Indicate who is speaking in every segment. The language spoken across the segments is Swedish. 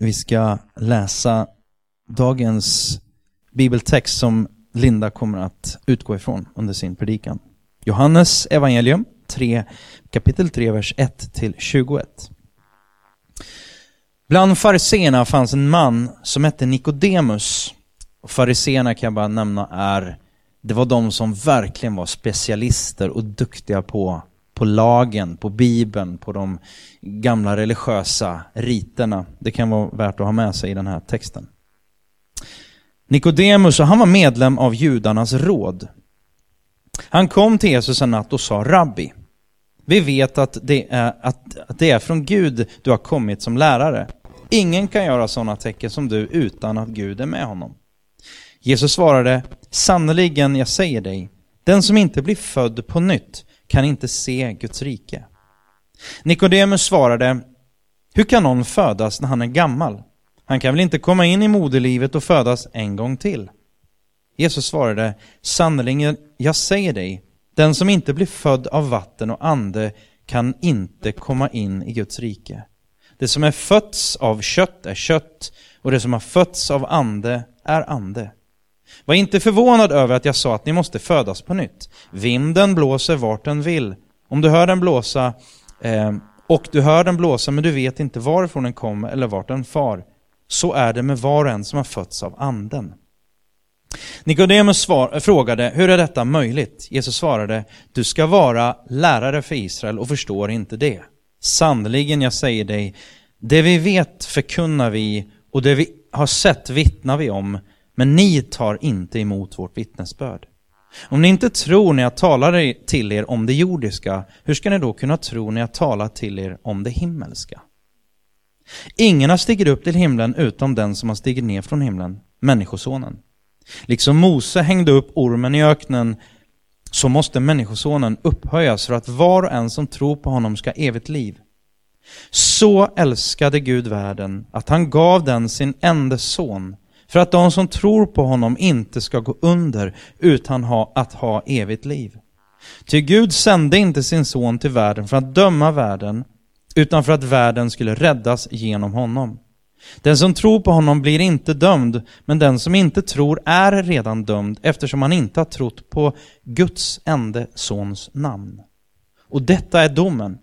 Speaker 1: Vi ska läsa dagens bibeltext som Linda kommer att utgå ifrån under sin predikan. Johannes evangelium 3, kapitel 3, vers 1 till 21. Bland fariseerna fanns en man som hette Nikodemus. Fariseerna kan jag bara nämna är, det var de som verkligen var specialister och duktiga på på lagen, på bibeln, på de gamla religiösa riterna. Det kan vara värt att ha med sig i den här texten. Nikodemus, han var medlem av judarnas råd. Han kom till Jesus en natt och sa Rabbi, vi vet att det, är, att, att det är från Gud du har kommit som lärare. Ingen kan göra sådana tecken som du utan att Gud är med honom. Jesus svarade, sannerligen jag säger dig, den som inte blir född på nytt kan inte se Guds rike. Nikodemus svarade, hur kan någon födas när han är gammal? Han kan väl inte komma in i moderlivet och födas en gång till? Jesus svarade, sannerligen, jag säger dig, den som inte blir född av vatten och ande kan inte komma in i Guds rike. Det som är fötts av kött är kött och det som har fötts av ande är ande. Var inte förvånad över att jag sa att ni måste födas på nytt. Vinden blåser vart den vill. Om du hör den blåsa eh, och du hör den blåsa men du vet inte varifrån den kommer eller vart den far. Så är det med var och en som har fötts av anden. Nikodemus eh, frågade, hur är detta möjligt? Jesus svarade, du ska vara lärare för Israel och förstår inte det. Sannerligen, jag säger dig, det vi vet förkunnar vi och det vi har sett vittnar vi om, men ni tar inte emot vårt vittnesbörd. Om ni inte tror när jag talar till er om det jordiska, hur ska ni då kunna tro när jag talar till er om det himmelska? Ingen har stigit upp till himlen utom den som har stigit ner från himlen, Människosonen. Liksom Mose hängde upp ormen i öknen, så måste Människosonen upphöjas för att var och en som tror på honom ska ha evigt liv. Så älskade Gud världen att han gav den sin enda son för att de som tror på honom inte ska gå under utan ha, att ha evigt liv. Ty Gud sände inte sin son till världen för att döma världen, utan för att världen skulle räddas genom honom. Den som tror på honom blir inte dömd, men den som inte tror är redan dömd eftersom han inte har trott på Guds ende sons namn. Och detta är domen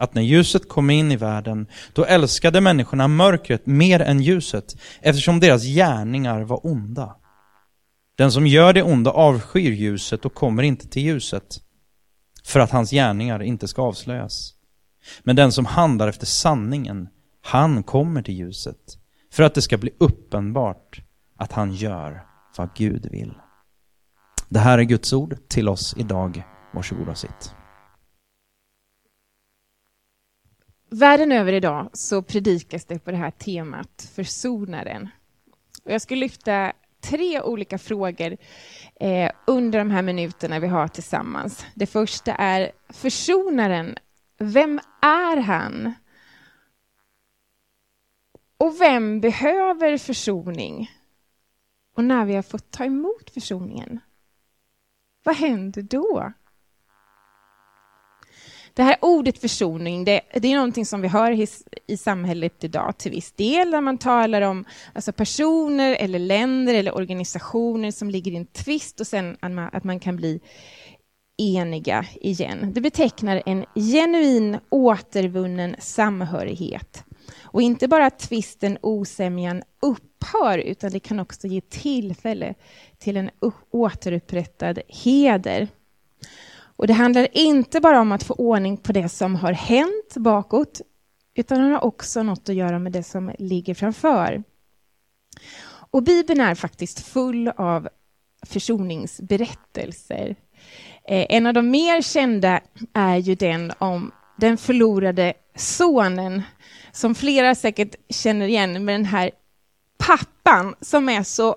Speaker 1: att när ljuset kom in i världen, då älskade människorna mörkret mer än ljuset, eftersom deras gärningar var onda. Den som gör det onda avskyr ljuset och kommer inte till ljuset, för att hans gärningar inte ska avslöjas. Men den som handlar efter sanningen, han kommer till ljuset, för att det ska bli uppenbart att han gör vad Gud vill. Det här är Guds ord till oss idag. Varsågod och sitt.
Speaker 2: Världen över idag så predikas det på det här temat försonaren. Och jag ska lyfta tre olika frågor eh, under de här minuterna vi har tillsammans. Det första är försonaren. Vem är han? Och vem behöver försoning? Och när vi har fått ta emot försoningen, vad händer då? Det här ordet försoning, det, det är någonting som vi hör i, i, samhället idag till viss del, när man talar om alltså personer eller länder eller organisationer som ligger i en tvist och sen att man, att man kan bli eniga igen. Det betecknar en genuin återvunnen samhörighet. Och inte bara att tvisten, osämjan upphör, utan det kan också ge tillfälle till en återupprättad heder. Och det handlar inte bara om att få ordning på det som har hänt bakåt, utan det har också något att göra med det som ligger framför. Och Bibeln är faktiskt full av försoningsberättelser. Eh, en av de mer kända är ju den om den förlorade sonen, som flera säkert känner igen med den här pappan som är så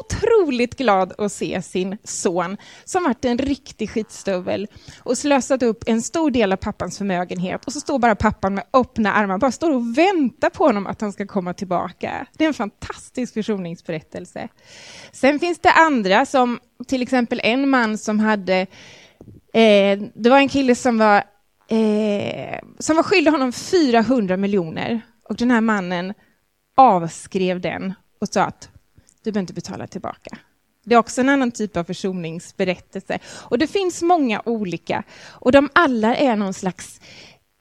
Speaker 2: otroligt glad att se sin son som varit en riktig skitstövel och slösat upp en stor del av pappans förmögenhet och så står bara pappan med öppna armar, bara står och väntar på honom att han ska komma tillbaka. Det är en fantastisk försoningsberättelse. Sen finns det andra som till exempel en man som hade, eh, det var en kille som var, eh, som var skyldig honom 400 miljoner och den här mannen avskrev den och sa att du behöver inte betala tillbaka. Det är också en annan typ av försoningsberättelse. Och det finns många olika, och de alla är någon slags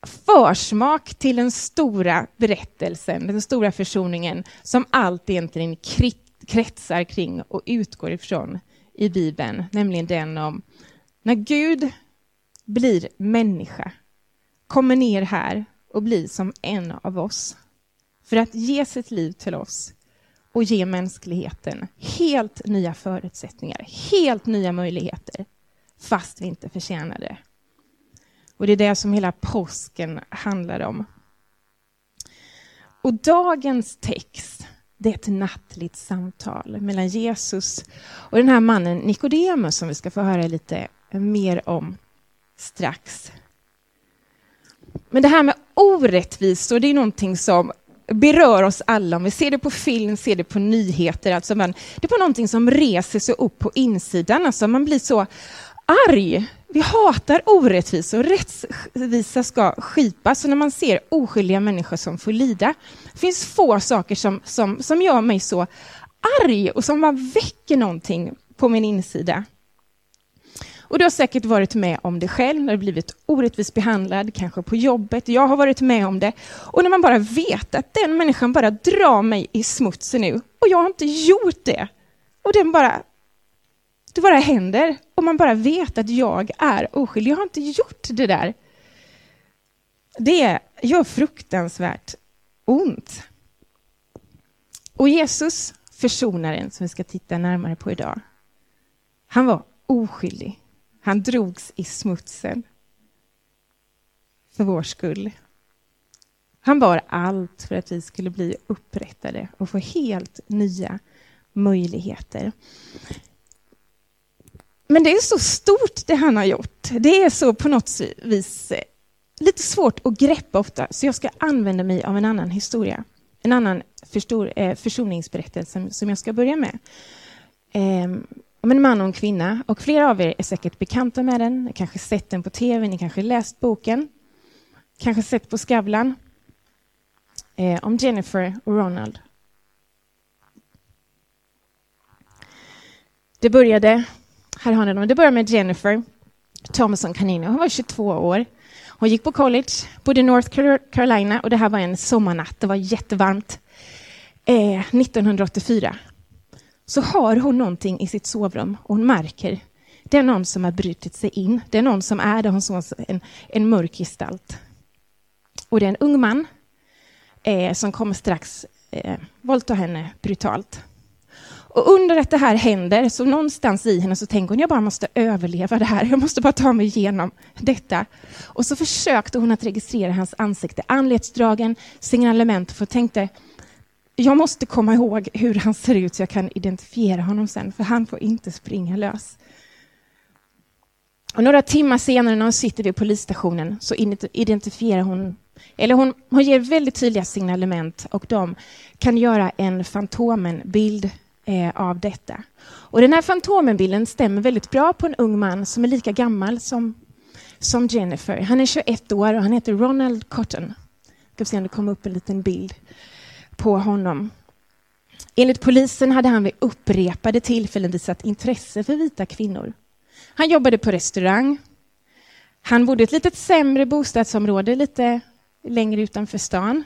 Speaker 2: försmak till den stora berättelsen, den stora försoningen, som allt egentligen kretsar kring och utgår ifrån i Bibeln, nämligen den om när Gud blir människa, kommer ner här och blir som en av oss för att ge sitt liv till oss och ge mänskligheten helt nya förutsättningar, helt nya möjligheter, fast vi inte förtjänar det. Och det är det som hela påsken handlar om. Och dagens text, det är ett nattligt samtal mellan Jesus och den här mannen Nikodemus som vi ska få höra lite mer om strax. Men det här med orättvisor, det är någonting som berör oss alla. Om vi ser det på film, ser det på nyheter. Alltså man, det är på någonting som reser sig upp på insidan. Alltså man blir så arg. Vi hatar orättvisor. rättvisa ska skipas. Så när man ser oskyldiga människor som får lida, det finns få saker som, som, som gör mig så arg och som bara väcker någonting på min insida. Och du har säkert varit med om det själv, när du blivit orättvist behandlad, kanske på jobbet. Jag har varit med om det. Och när man bara vet att den människan bara drar mig i smutsen nu, och jag har inte gjort det. Och den bara... Det bara händer, och man bara vet att jag är oskyldig. Jag har inte gjort det där. Det gör fruktansvärt ont. Och Jesus, försonaren, som vi ska titta närmare på idag, han var oskyldig. Han drogs i smutsen för vår skull. Han bar allt för att vi skulle bli upprättade och få helt nya möjligheter. Men det är så stort det han har gjort. Det är så på något vis eh, lite svårt att greppa ofta, så jag ska använda mig av en annan historia. En annan förstor, eh, försoningsberättelse som jag ska börja med. Eh, om en man och en kvinna. Och flera av er är säkert bekanta med den, kanske sett den på tv, ni kanske läst boken, kanske sett på Skavlan. Eh, om Jennifer och Ronald. Det började, här har ni dem, det började med Jennifer Thomson Canino. Hon var 22 år. Hon gick på college, bodde i North Carolina och det här var en sommarnatt. Det var jättevarmt. Eh, 1984 så har hon någonting i sitt sovrum och hon märker det är någon som har brutit sig in. Det är någon som är där, hon såg en, en mörk gestalt. Och det är en ung man eh, som kommer strax eh, våldta henne brutalt. Och under att det här händer, så någonstans i henne så tänker hon, jag bara måste överleva det här, jag måste bara ta mig igenom detta. Och så försökte hon att registrera hans ansikte, anletsdragen, signalement, för tänkte, jag måste komma ihåg hur han ser ut så jag kan identifiera honom sen, för han får inte springa lös. Och några timmar senare när hon sitter vid polisstationen så identifierar hon, eller hon, hon ger väldigt tydliga signalement och de kan göra en Fantomen-bild eh, av detta. Och den här Fantomen-bilden stämmer väldigt bra på en ung man som är lika gammal som, som Jennifer. Han är 21 år och han heter Ronald Cotton. Jag ska se om det kommer upp en liten bild på honom. Enligt polisen hade han vid upprepade tillfällen visat intresse för vita kvinnor. Han jobbade på restaurang. Han bodde i ett lite sämre bostadsområde lite längre utanför stan.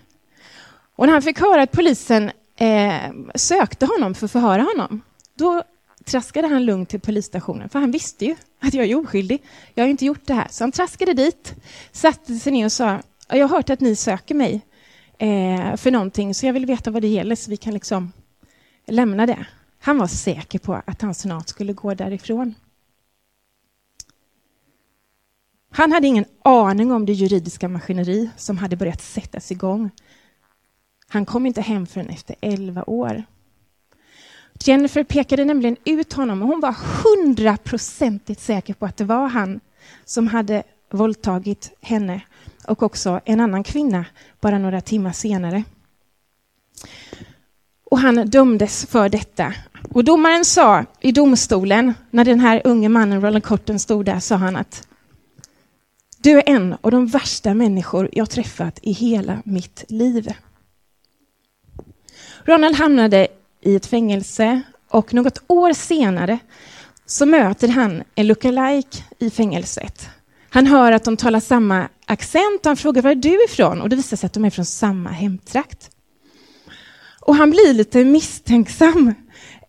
Speaker 2: Och när han fick höra att polisen eh, sökte honom för att förhöra honom, då traskade han lugnt till polisstationen, för han visste ju att jag är oskyldig. Jag har inte gjort det här. Så han traskade dit, satte sig ner och sa, jag har hört att ni söker mig eh, för någonting, så jag vill veta vad det gäller så vi kan liksom lämna det. Han var säker på att han snart skulle gå därifrån. Han hade ingen aning om det juridiska maskineri som hade börjat sättas igång. Han kom inte hem förrän efter elva år. Jennifer pekade nämligen ut honom och hon var hundraprocentigt säker på att det var han som hade våldtagit henne och också en annan kvinna bara några timmar senare. Och han dömdes för detta. Och domaren sa i domstolen, när den här unge mannen, Roland Cotton, stod där, sa han att du är en av de värsta människor jag träffat i hela mitt liv. Ronald hamnade i ett fängelse och något år senare så möter han en lookalike i fängelset. Han hör att de talar samma accent och han frågar var är du ifrån? Och det visar sig att de är från samma hemtrakt. Och han blir lite misstänksam.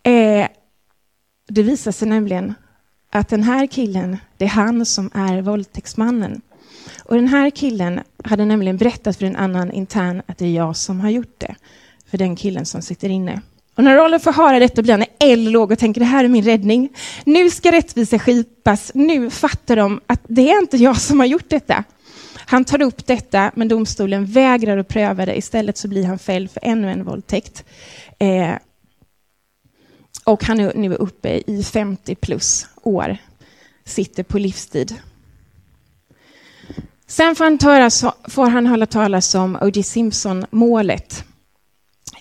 Speaker 2: Eh, det visar sig nämligen att den här killen, det är han som är våldtäktsmannen. Och den här killen hade nämligen berättat för en annan intern att det är jag som har gjort det. För den killen som sitter inne. Och när Rollen får höra detta blir han eldlåg och tänker det här är min räddning. Nu ska rättvisa skipas. Nu fattar de att det är inte jag som har gjort detta. Han tar upp detta, men domstolen vägrar att pröva det. Istället så blir han fälld för ännu en våldtäkt. Eh, och han är nu uppe i 50 plus år, sitter på livstid. Sen får han, höra, får han höra talas om O.J. Simpson-målet.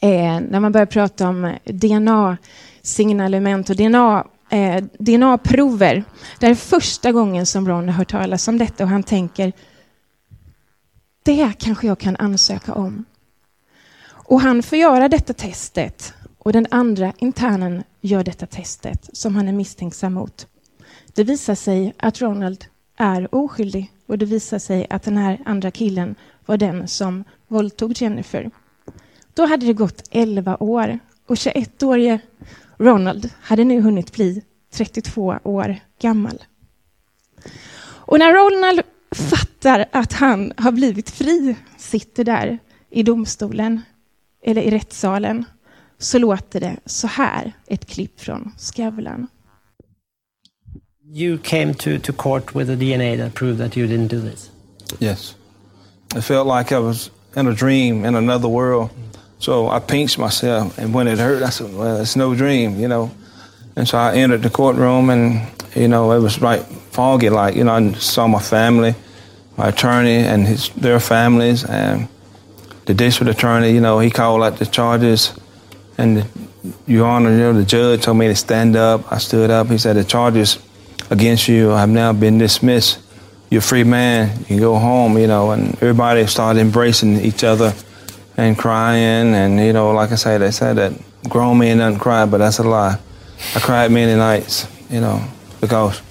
Speaker 2: Eh, när man börjar prata om DNA-signalement och DNA, eh, DNA-prover. Det är första gången som Ron har hört talas om detta och han tänker det kanske jag kan ansöka om. Och han får göra detta testet och den andra internen gör detta testet som han är misstänksam mot. Det visar sig att Ronald är oskyldig och det visar sig att den här andra killen var den som våldtog Jennifer. Då hade det gått 11 år och 21-årige Ronald hade nu hunnit bli 32 år gammal. Och när Ronald fattar att han har blivit fri, sitter där i domstolen eller i rättssalen, så låter det så här, ett klipp från Skavlan.
Speaker 3: You came to, to court with a DNA that proved that you didn't do this.
Speaker 4: Yes. I felt like I was in a dream in another world. So I pinched myself, and when it hurt, I said, "Well, it's no dream," you know. And so I entered the courtroom, and you know, it was like foggy, like you know, I saw my family, my attorney, and his their families, and the district attorney. You know, he called out the charges, and the, Your Honor, you know, the judge told me to stand up. I stood up. He said, "The charges against you have now been dismissed. You're a free man. You can go home." You know, and everybody started embracing each other and crying. And, you know, like I say, they said that grown men don't cry, but that's a lie. I cried many nights, you know, because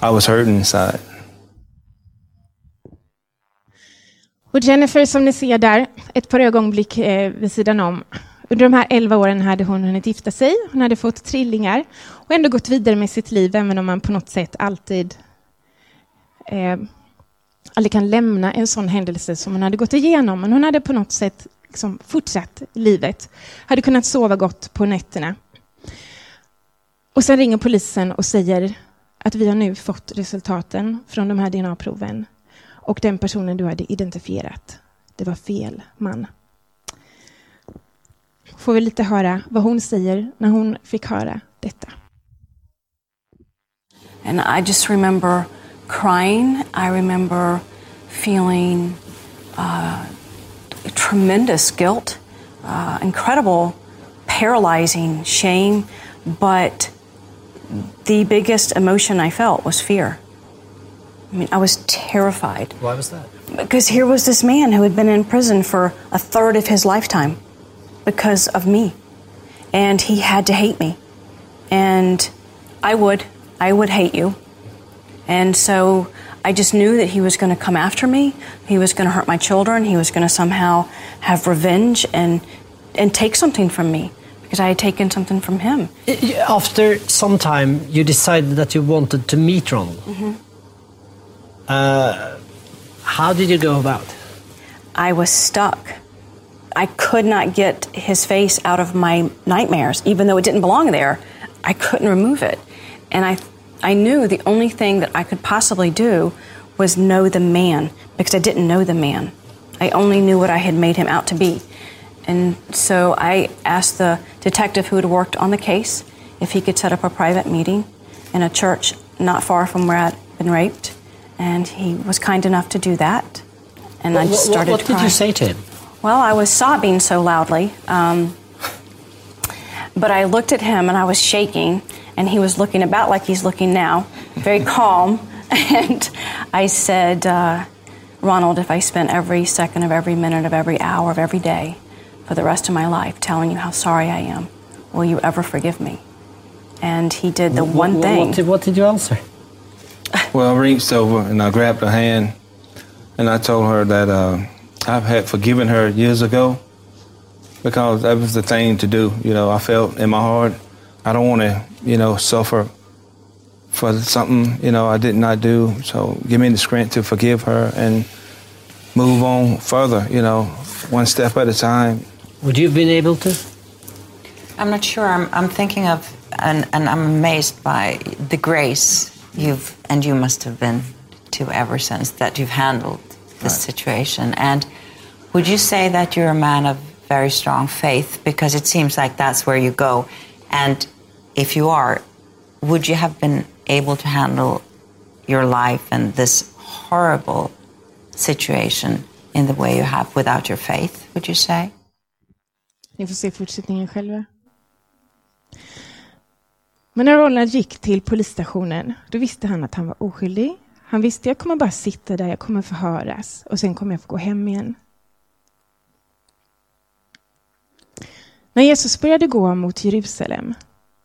Speaker 4: I was hurting inside.
Speaker 2: Och Jennifer, som ni ser där, ett par ögonblick eh, vid sidan om. Under de här elva åren hade hon hunnit gifta sig, hon hade fått trillingar och ändå gått vidare med sitt liv, även om man på något sätt alltid eh, aldrig kan lämna en sån händelse som hon hade gått igenom. Men hon hade på något sätt liksom fortsatt livet. Hade kunnat sova gott på nätterna. Och sen ringer polisen och säger att vi har nu fått resultaten från de här DNA-proven. Och den personen du hade identifierat, det var fel man. Får vi lite höra vad hon säger när hon fick höra detta.
Speaker 5: And I just remember crying. I remember feeling uh, tremendous guilt, uh, incredible paralyzing shame, but the biggest emotion I felt was fear. I mean, I was terrified.
Speaker 3: Why was that?
Speaker 5: Because here was this man who had been in prison for a third of his lifetime because of me. And he had to hate me. And I would. I would hate you. And so I just knew that he was going to come after me. He was going to hurt my children. He was going to somehow have revenge and and take something from me because I had taken something from him.
Speaker 3: After some time, you decided that you wanted to meet Ronald.
Speaker 5: Mm-hmm.
Speaker 3: Uh, how did you go about?
Speaker 5: I was stuck. I could not get his face out of my nightmares, even though it didn't belong there. I couldn't remove it, and I I knew the only thing that I could possibly do was know the man because I didn't know the man. I only knew what I had made him out to be. And so I asked the detective who had worked on the case if he could set up a private meeting in a church not far from where I'd been raped. And he was kind enough to do that. And I just started
Speaker 3: What, what did
Speaker 5: crying.
Speaker 3: you say to him?
Speaker 5: Well, I was sobbing so loudly. Um, but I looked at him and I was shaking, and he was looking about like he's looking now, very calm. And I said, uh, Ronald, if I spent every second of every minute of every hour of every day for the rest of my life, telling you how sorry I am. Will you ever forgive me? And he did the
Speaker 3: What-
Speaker 5: one
Speaker 3: what-
Speaker 5: thing.
Speaker 3: What did, what did you answer?
Speaker 4: Well, I reached over and I grabbed her hand and I told her that uh, I had forgiven her years ago because that was the thing to do. You know, I felt in my heart, I don't want to, you know, suffer for something, you know, I did not do. So give me the strength to forgive her and move on further, you know, one step at a time.
Speaker 3: Would you have been able to?
Speaker 6: I'm not sure. I'm, I'm thinking of, and, and I'm amazed by the grace you've, and you must have been to ever since that you've handled this situation. And would you say that you're a man of very strong faith? Because it seems like that's where you go. And if you are, would you have been able to handle your life and this horrible situation in the way you have without your faith, would you say?
Speaker 2: Ni får se fortsättningen själva. Men när Roland gick till polisstationen, då visste han att han var oskyldig. Han visste jag kommer bara sitta där, jag kommer förhöras och sen kommer jag få gå hem igen. När Jesus började gå mot Jerusalem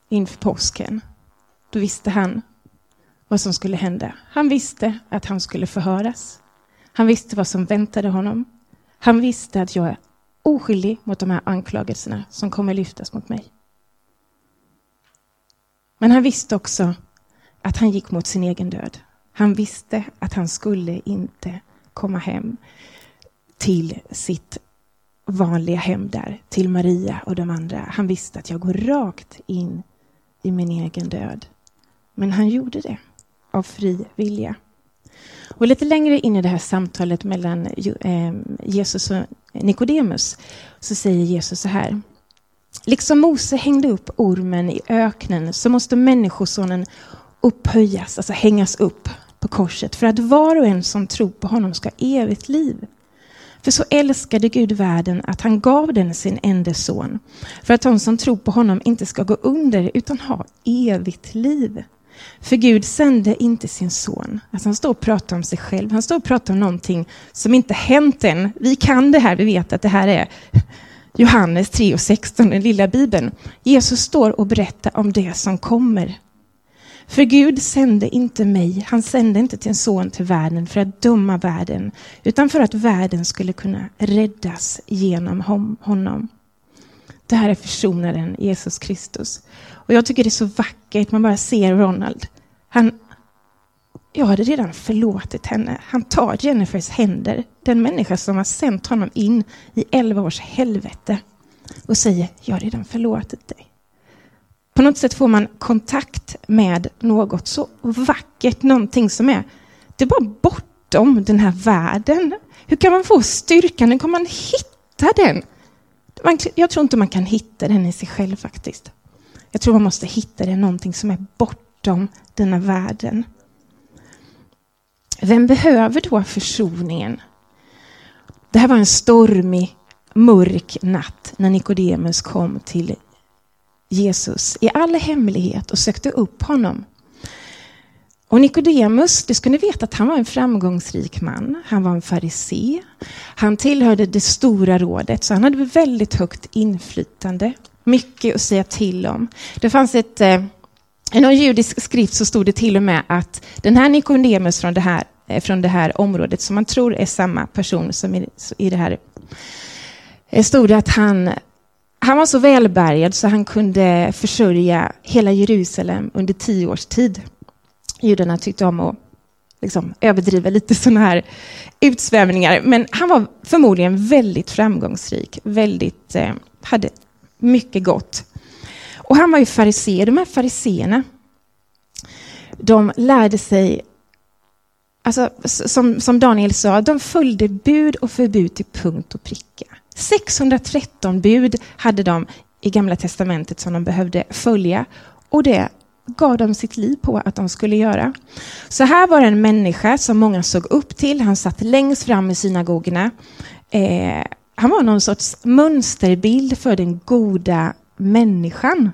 Speaker 2: inför påsken, då visste han vad som skulle hända. Han visste att han skulle förhöras. Han visste vad som väntade honom. Han visste att jag är oskyldig mot de här anklagelserna som kommer lyftas mot mig. Men han visste också att han gick mot sin egen död. Han visste att han skulle inte komma hem till sitt vanliga hem där, till Maria och de andra. Han visste att jag går rakt in i min egen död. Men han gjorde det av fri vilja. Och lite längre in i det här samtalet mellan eh, Jesus och Nikodemus så säger Jesus så här. Liksom Mose hängde upp ormen i öknen så måste människosonen upphöjas, alltså hängas upp på korset för att var och en som tror på honom ska ha evigt liv. För så älskade Gud världen att han gav den sin enda son för att de som tror på honom inte ska gå under utan ha evigt liv. För Gud sände inte sin son. Alltså han står och pratar om sig själv. Han står och pratar om någonting som inte hänt än. Vi kan det här, vi vet att det här är Johannes 3 och 16, den lilla bibeln. Jesus står och berättar om det som kommer. För Gud sände inte mig, han sände inte sin son till världen för att döma världen, utan för att världen skulle kunna räddas genom honom. Det här är försonaren Jesus Kristus. Och jag tycker det är så vackert, man bara ser Ronald. Han, jag hade redan förlåtit henne. Han tar Jennifers händer, den människa som har sänt honom in i elva års helvete och säger, jag har redan förlåtit dig. På något sätt får man kontakt med något så vackert, någonting som är, det är bara bortom den här världen. Hur kan man få styrkan? Hur kan man hitta den? Jag tror inte man kan hitta den i sig själv faktiskt. Jag tror man måste hitta den någonting som är bortom denna världen. Vem behöver då försoningen? Det här var en stormig, mörk natt när Nikodemus kom till Jesus i all hemlighet och sökte upp honom. Och Nikodemus, det ska ni veta att han var en framgångsrik man. Han var en farisé. Han tillhörde det stora rådet, så han hade väldigt högt inflytande. Mycket att säga till om. Det fanns ett, eh, i någon judisk skrift så stod det till och med att den här Nikodemus från det här, eh, från det här området, som man tror är samma person som i, i det här, eh, stod det att han han var så välbärgad så han kunde försörja hela Jerusalem under tio års tid. Judarna tyckte om att liksom överdriva lite sådana här utsvävningar, men han var förmodligen väldigt framgångsrik, väldigt, eh, hade mycket gott. Och han var ju farisé. De här fariseerna, de lärde sig, alltså, som, som Daniel sa, de följde bud och förbud till punkt och pricka. 613 bud hade de i Gamla Testamentet som de behövde följa och det gav de sitt liv på att de skulle göra. Så här var en människa som många såg upp till. Han satt längst fram i synagogorna. Eh, han var någon sorts mönsterbild för den goda människan.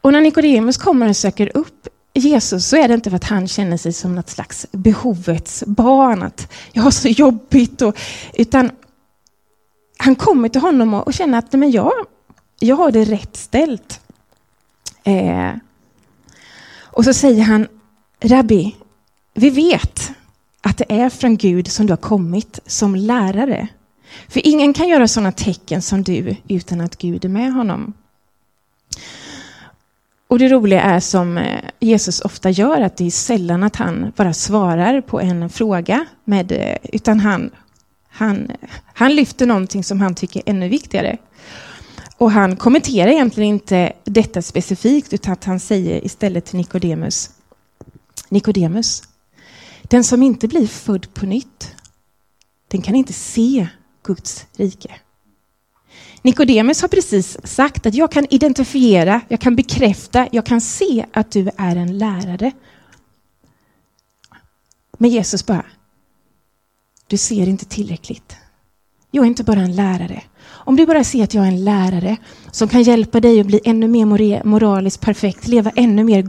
Speaker 2: Och när Nikodemus kommer och söker upp Jesus så är det inte för att han känner sig som något slags behovets barn, att jag har så jobbigt, och, utan han kommer till honom och, och känner att men jag, jag har det rätt ställt. Eh, och så säger han, Rabbi, vi vet att det är från Gud som du har kommit som lärare. För ingen kan göra sådana tecken som du utan att Gud är med honom. Och det roliga är som eh, Jesus ofta gör, att det är sällan att han bara svarar på en fråga, med, eh, utan han, han, han lyfter någonting som han tycker är ännu viktigare. Och han kommenterar egentligen inte detta specifikt, utan att han säger istället till Nikodemus, Nikodemus, den som inte blir född på nytt, den kan inte se Guds rike. Nikodemus har precis sagt att jag kan identifiera, jag kan bekräfta, jag kan se att du är en lärare. Men Jesus bara, du ser inte tillräckligt. Jag är inte bara en lärare. Om du bara ser att jag är en lärare som kan hjälpa dig att bli ännu mer moraliskt perfekt, leva ännu mer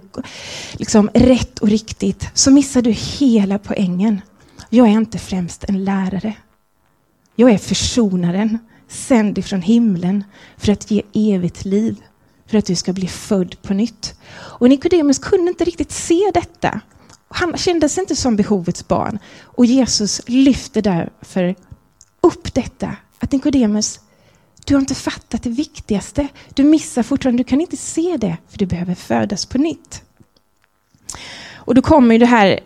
Speaker 2: liksom, rätt och riktigt, så missar du hela poängen. Jag är inte främst en lärare. Jag är försonaren, sänd ifrån himlen för att ge evigt liv, för att du ska bli född på nytt. Och Nikodemus kunde inte riktigt se detta. Han kändes inte som behovets barn. Och Jesus lyfter därför upp detta, att Nikodemus, du har inte fattat det viktigaste. Du missar fortfarande, du kan inte se det, för du behöver födas på nytt. Och då kommer ju det här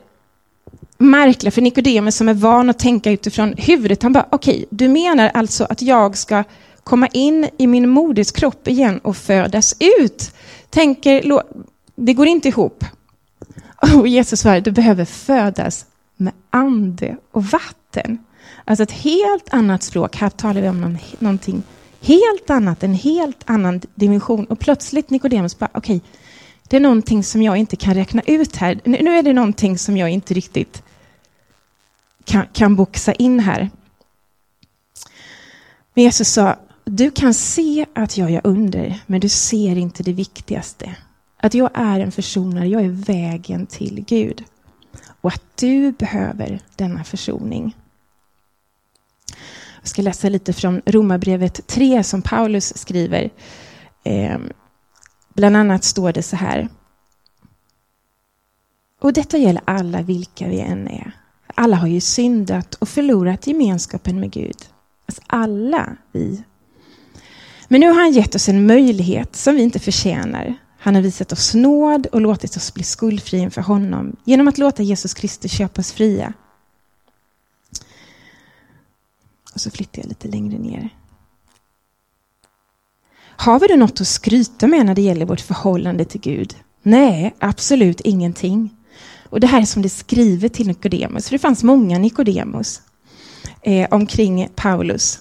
Speaker 2: märkliga för Nikodemus som är van att tänka utifrån huvudet. Han bara, okej, okay, du menar alltså att jag ska komma in i min moders kropp igen och födas ut? Tänker, det går inte ihop. Och Jesus svarar, du behöver födas med ande och vatten. Alltså ett helt annat språk. Här talar vi om någonting helt annat, en helt annan dimension. Och plötsligt Nikodemus bara, okej, okay, det är någonting som jag inte kan räkna ut här. Nu är det någonting som jag inte riktigt kan, kan boxa in här. Men Jesus sa, du kan se att jag gör under, men du ser inte det viktigaste. Att jag är en försonare, jag är vägen till Gud. Och att du behöver denna försoning. Jag ska läsa lite från Romarbrevet 3 som Paulus skriver. Eh, bland annat står det så här. Och detta gäller alla vilka vi än är. Alla har ju syndat och förlorat gemenskapen med Gud. Alltså alla vi. Men nu har han gett oss en möjlighet som vi inte förtjänar. Han har visat oss nåd och låtit oss bli skuldfria inför honom genom att låta Jesus Kristus köpa oss fria. Och så flyttar jag lite längre ner. Har vi då något att skryta med när det gäller vårt förhållande till Gud? Nej, absolut ingenting. Och det här är som det är skrivet till Nikodemus, för det fanns många Nikodemus eh, omkring Paulus.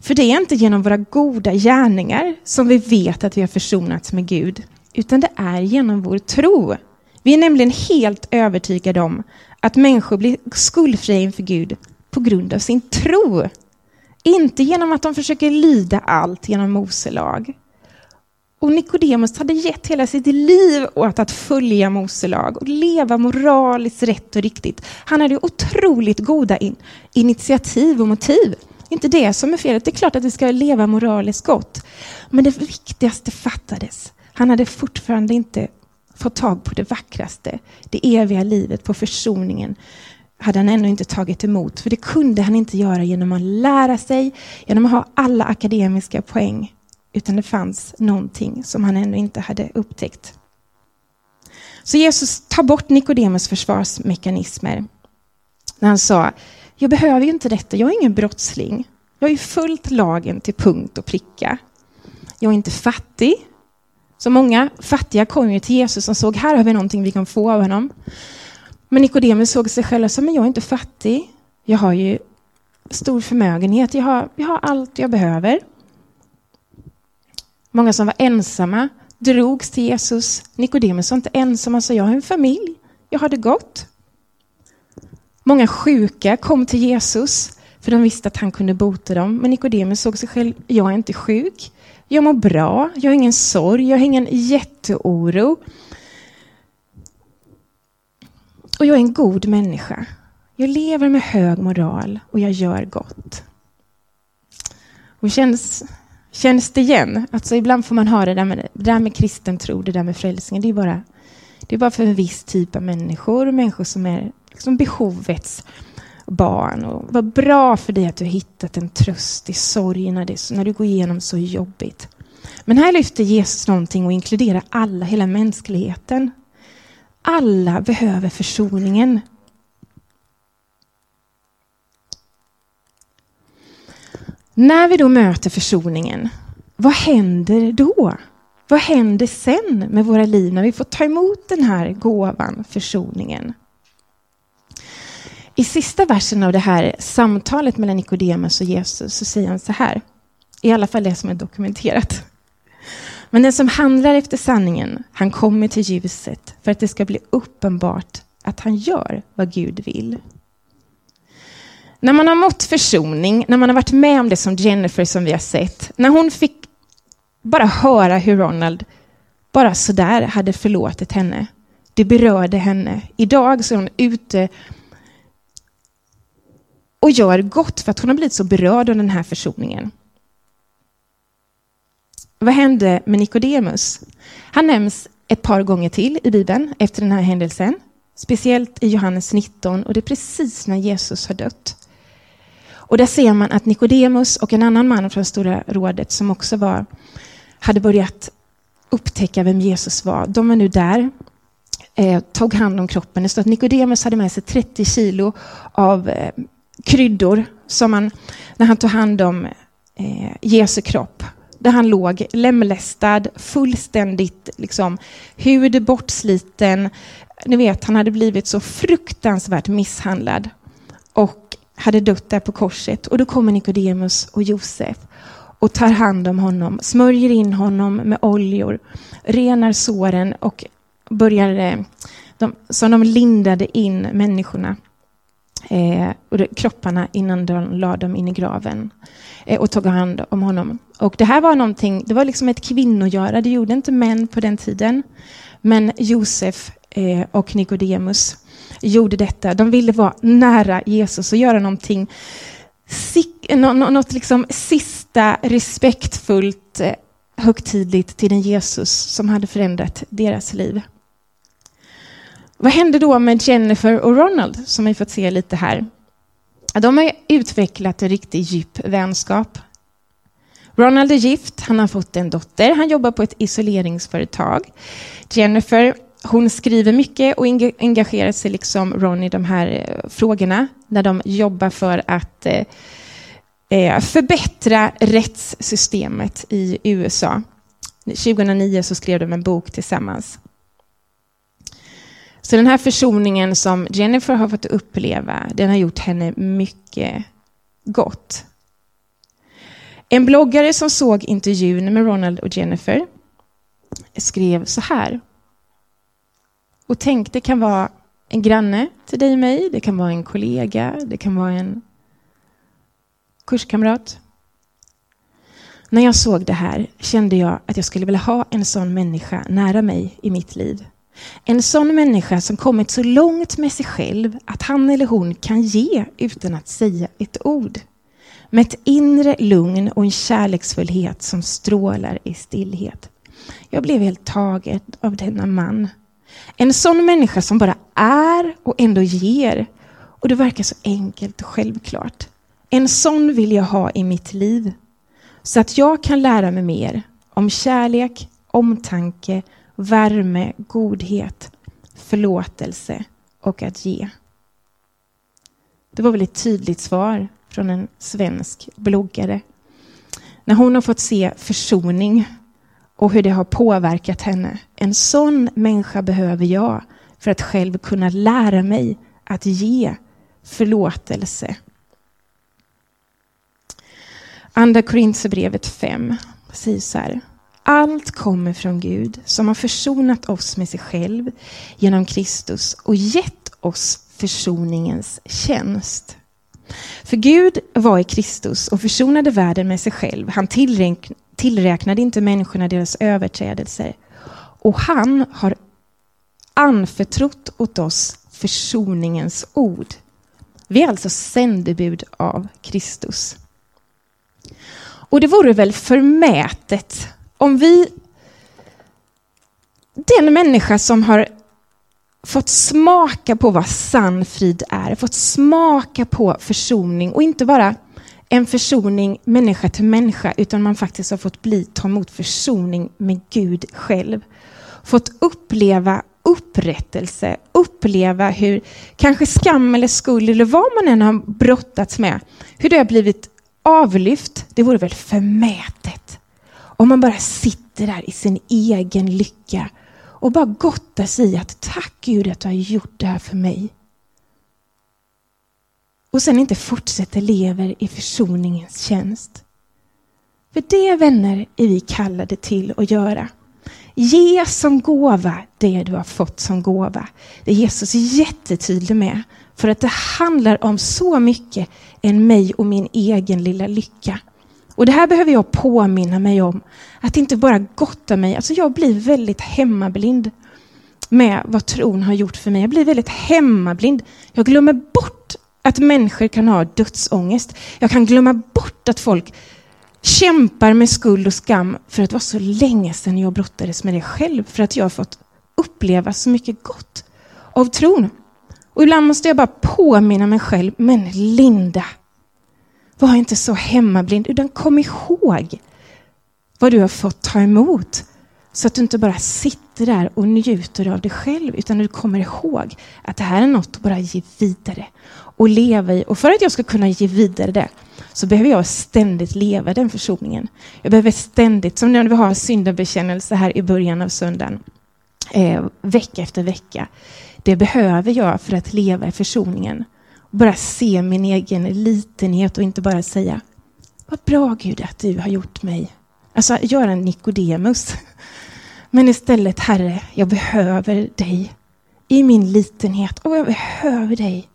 Speaker 2: För det är inte genom våra goda gärningar som vi vet att vi har försonats med Gud, utan det är genom vår tro. Vi är nämligen helt övertygade om att människor blir skuldfria inför Gud på grund av sin tro. Inte genom att de försöker lyda allt genom Mose lag. Och Nikodemus hade gett hela sitt liv åt att följa Mose lag och leva moraliskt rätt och riktigt. Han hade otroligt goda in initiativ och motiv. Inte det som är felet. Det är klart att vi ska leva moraliskt gott. Men det viktigaste fattades. Han hade fortfarande inte fått tag på det vackraste, det eviga livet, på försoningen hade han ännu inte tagit emot. För det kunde han inte göra genom att lära sig, genom att ha alla akademiska poäng. Utan det fanns någonting som han ännu inte hade upptäckt. Så Jesus tar bort Nikodemus försvarsmekanismer. När han sa, jag behöver ju inte detta, jag är ingen brottsling. Jag har ju följt lagen till punkt och pricka. Jag är inte fattig. Så många fattiga kom ju till Jesus och såg, här har vi någonting vi kan få av honom. Men Nikodemus såg sig själv som, men jag är inte fattig. Jag har ju stor förmögenhet, jag har, jag har allt jag behöver. Många som var ensamma drogs till Jesus. Nikodemus var inte ensam, han sa, jag har en familj, jag har det gott. Många sjuka kom till Jesus, för de visste att han kunde bota dem. Men Nikodemus såg sig själv, jag är inte sjuk, jag mår bra, jag har ingen sorg, jag har ingen jätteoro. Och jag är en god människa. Jag lever med hög moral och jag gör gott. Och känns, känns det igen? Alltså ibland får man höra det där med, det där med kristen tro, det där med frälsningen. Det är bara, det är bara för en viss typ av människor, människor som är liksom behovets barn. Och vad bra för dig att du hittat en tröst i sorgen när, det, när du går igenom så jobbigt. Men här lyfter Jesus någonting och inkluderar alla, hela mänskligheten. Alla behöver försoningen. När vi då möter försoningen, vad händer då? Vad händer sen med våra liv när vi får ta emot den här gåvan, försoningen? I sista versen av det här samtalet mellan Nikodemus och Jesus så säger han så här, i alla fall det som är dokumenterat. Men den som handlar efter sanningen, han kommer till ljuset för att det ska bli uppenbart att han gör vad Gud vill. När man har mått försoning, när man har varit med om det som Jennifer som vi har sett, när hon fick bara höra hur Ronald bara sådär hade förlåtit henne. Det berörde henne. Idag så är hon ute och gör gott för att hon har blivit så berörd av den här försoningen. Vad hände med Nikodemus? Han nämns ett par gånger till i Bibeln efter den här händelsen. Speciellt i Johannes 19 och det är precis när Jesus har dött. Och där ser man att Nikodemus och en annan man från Stora rådet som också var, hade börjat upptäcka vem Jesus var. De var nu där, eh, tog hand om kroppen. Det står att Nikodemus hade med sig 30 kilo av eh, kryddor som han, när han tog hand om eh, Jesu kropp där han låg lemlästad, fullständigt liksom, hud bortsliten. Ni vet, han hade blivit så fruktansvärt misshandlad och hade dött där på korset. Och då kommer Nikodemus och Josef och tar hand om honom, smörjer in honom med oljor, renar såren och börjar, eh, de, som de lindade in människorna eh, och kropparna innan de lade dem in i graven eh, och tog hand om honom. Och det här var någonting, det var liksom ett kvinnogöra, det gjorde inte män på den tiden. Men Josef eh, och Nikodemus gjorde detta. De ville vara nära Jesus och göra någonting, något liksom sista respektfullt, eh, högtidligt till den Jesus som hade förändrat deras liv. Vad hände då med Jennifer och Ronald som vi fått se lite här? De har utvecklat en riktigt djup vänskap. Ronald är gift, han har fått en dotter, han jobbar på ett isoleringsföretag. Jennifer, hon skriver mycket och engagerar sig liksom Ron i de här eh, frågorna när de jobbar för att eh, eh, förbättra rättssystemet i USA. 2009 så skrev de en bok tillsammans. Så den här försoningen som Jennifer har fått uppleva, den har gjort henne mycket gott. En bloggare som såg intervjun med Ronald och Jennifer skrev så här. Och tänk, det kan vara en granne till dig och mig, det kan vara en kollega, det kan vara en kurskamrat. När jag såg det här kände jag att jag skulle vilja ha en sån människa nära mig i mitt liv. En sån människa som kommit så långt med sig själv att han eller hon kan ge utan att säga ett ord. Med ett inre lugn och en kärleksfullhet som strålar i stillhet. Jag blev helt tagen av denna man. En sån människa som bara är och ändå ger. Och det verkar så enkelt och självklart. En sån vill jag ha i mitt liv. Så att jag kan lära mig mer om kärlek, omtanke värme, godhet, förlåtelse och att ge. Det var väl ett tydligt svar från en svensk bloggare. När hon har fått se försoning och hur det har påverkat henne. En sån människa behöver jag för att själv kunna lära mig att ge förlåtelse. Andra Korinthierbrevet 5 säger så här. Allt kommer från Gud som har försonat oss med sig själv genom Kristus och gett oss försoningens tjänst. För Gud var i Kristus och försonade världen med sig själv. Han tillräknade inte människorna deras överträdelser. Och han har anförtrott åt oss försoningens ord. Vi är alltså sändebud av Kristus. Och det vore väl förmätet om vi, den människa som har fått smaka på vad sann frid är, fått smaka på försoning och inte bara en försoning människa till människa utan man faktiskt har fått bli, ta emot försoning med Gud själv. Fått uppleva upprättelse, uppleva hur kanske skam eller skuld eller vad man än har brottats med, hur det har blivit avlyft. Det vore väl förmätet om man bara sitter där i sin egen lycka och bara gottar sig i att tack Gud att du har gjort det här för mig. Och sen inte fortsätter lever i försoningens tjänst. För det vänner är vi kallade till att göra. Ge som gåva det du har fått som gåva. Det är Jesus jättetydlig med. För att det handlar om så mycket än mig och min egen lilla lycka. Och det här behöver jag påminna mig om. Att inte bara gotta mig. Alltså jag blir väldigt hemmablind med vad tron har gjort för mig. Jag blir väldigt hemmablind. Jag glömmer bort att människor kan ha dödsångest. Jag kan glömma bort att folk kämpar med skuld och skam för att det var så länge sedan jag brottades med det själv. För att jag har fått uppleva så mycket gott av tron. Och ibland måste jag bara påminna mig själv, men Linda, var inte så hemmablind, utan kom ihåg vad du har fått ta emot. Så att du inte bara sitter där och njuter av dig själv, utan du kommer ihåg att det här är något att bara ge vidare och leva i. Och för att jag ska kunna ge vidare det så behöver jag ständigt leva den försoningen. Jag behöver ständigt, som när vi har syndabekännelse här i början av söndagen, eh, vecka efter vecka. Det behöver jag för att leva i försoningen. Bara se min egen litenhet och inte bara säga vad bra Gud att du har gjort mig. Alltså göra en Nikodemus. Men istället Herre, jag behöver dig i min litenhet och jag behöver dig.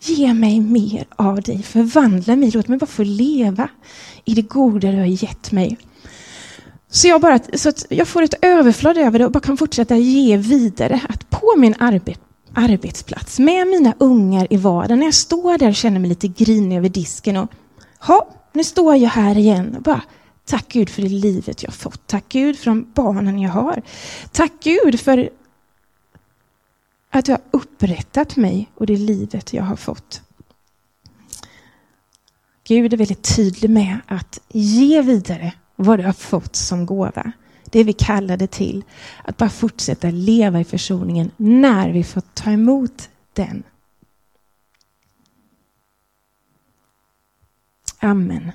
Speaker 2: Ge mig mer av dig, förvandla mig, låt mig bara få leva i det goda du har gett mig. Så jag, bara, så att jag får ett överflöd över det och bara kan fortsätta ge vidare. Att på min arbet, arbetsplats med mina ungar i vardagen, när jag står där och känner mig lite grinig över disken och ha, nu står jag här igen och bara Tack Gud för det livet jag fått. Tack Gud för de barnen jag har. Tack Gud för att du har upprättat mig och det livet jag har fått. Gud är väldigt tydlig med att ge vidare vad du har fått som gåva. Det vi kallade till. Att bara fortsätta leva i försoningen när vi får ta emot den. Amen.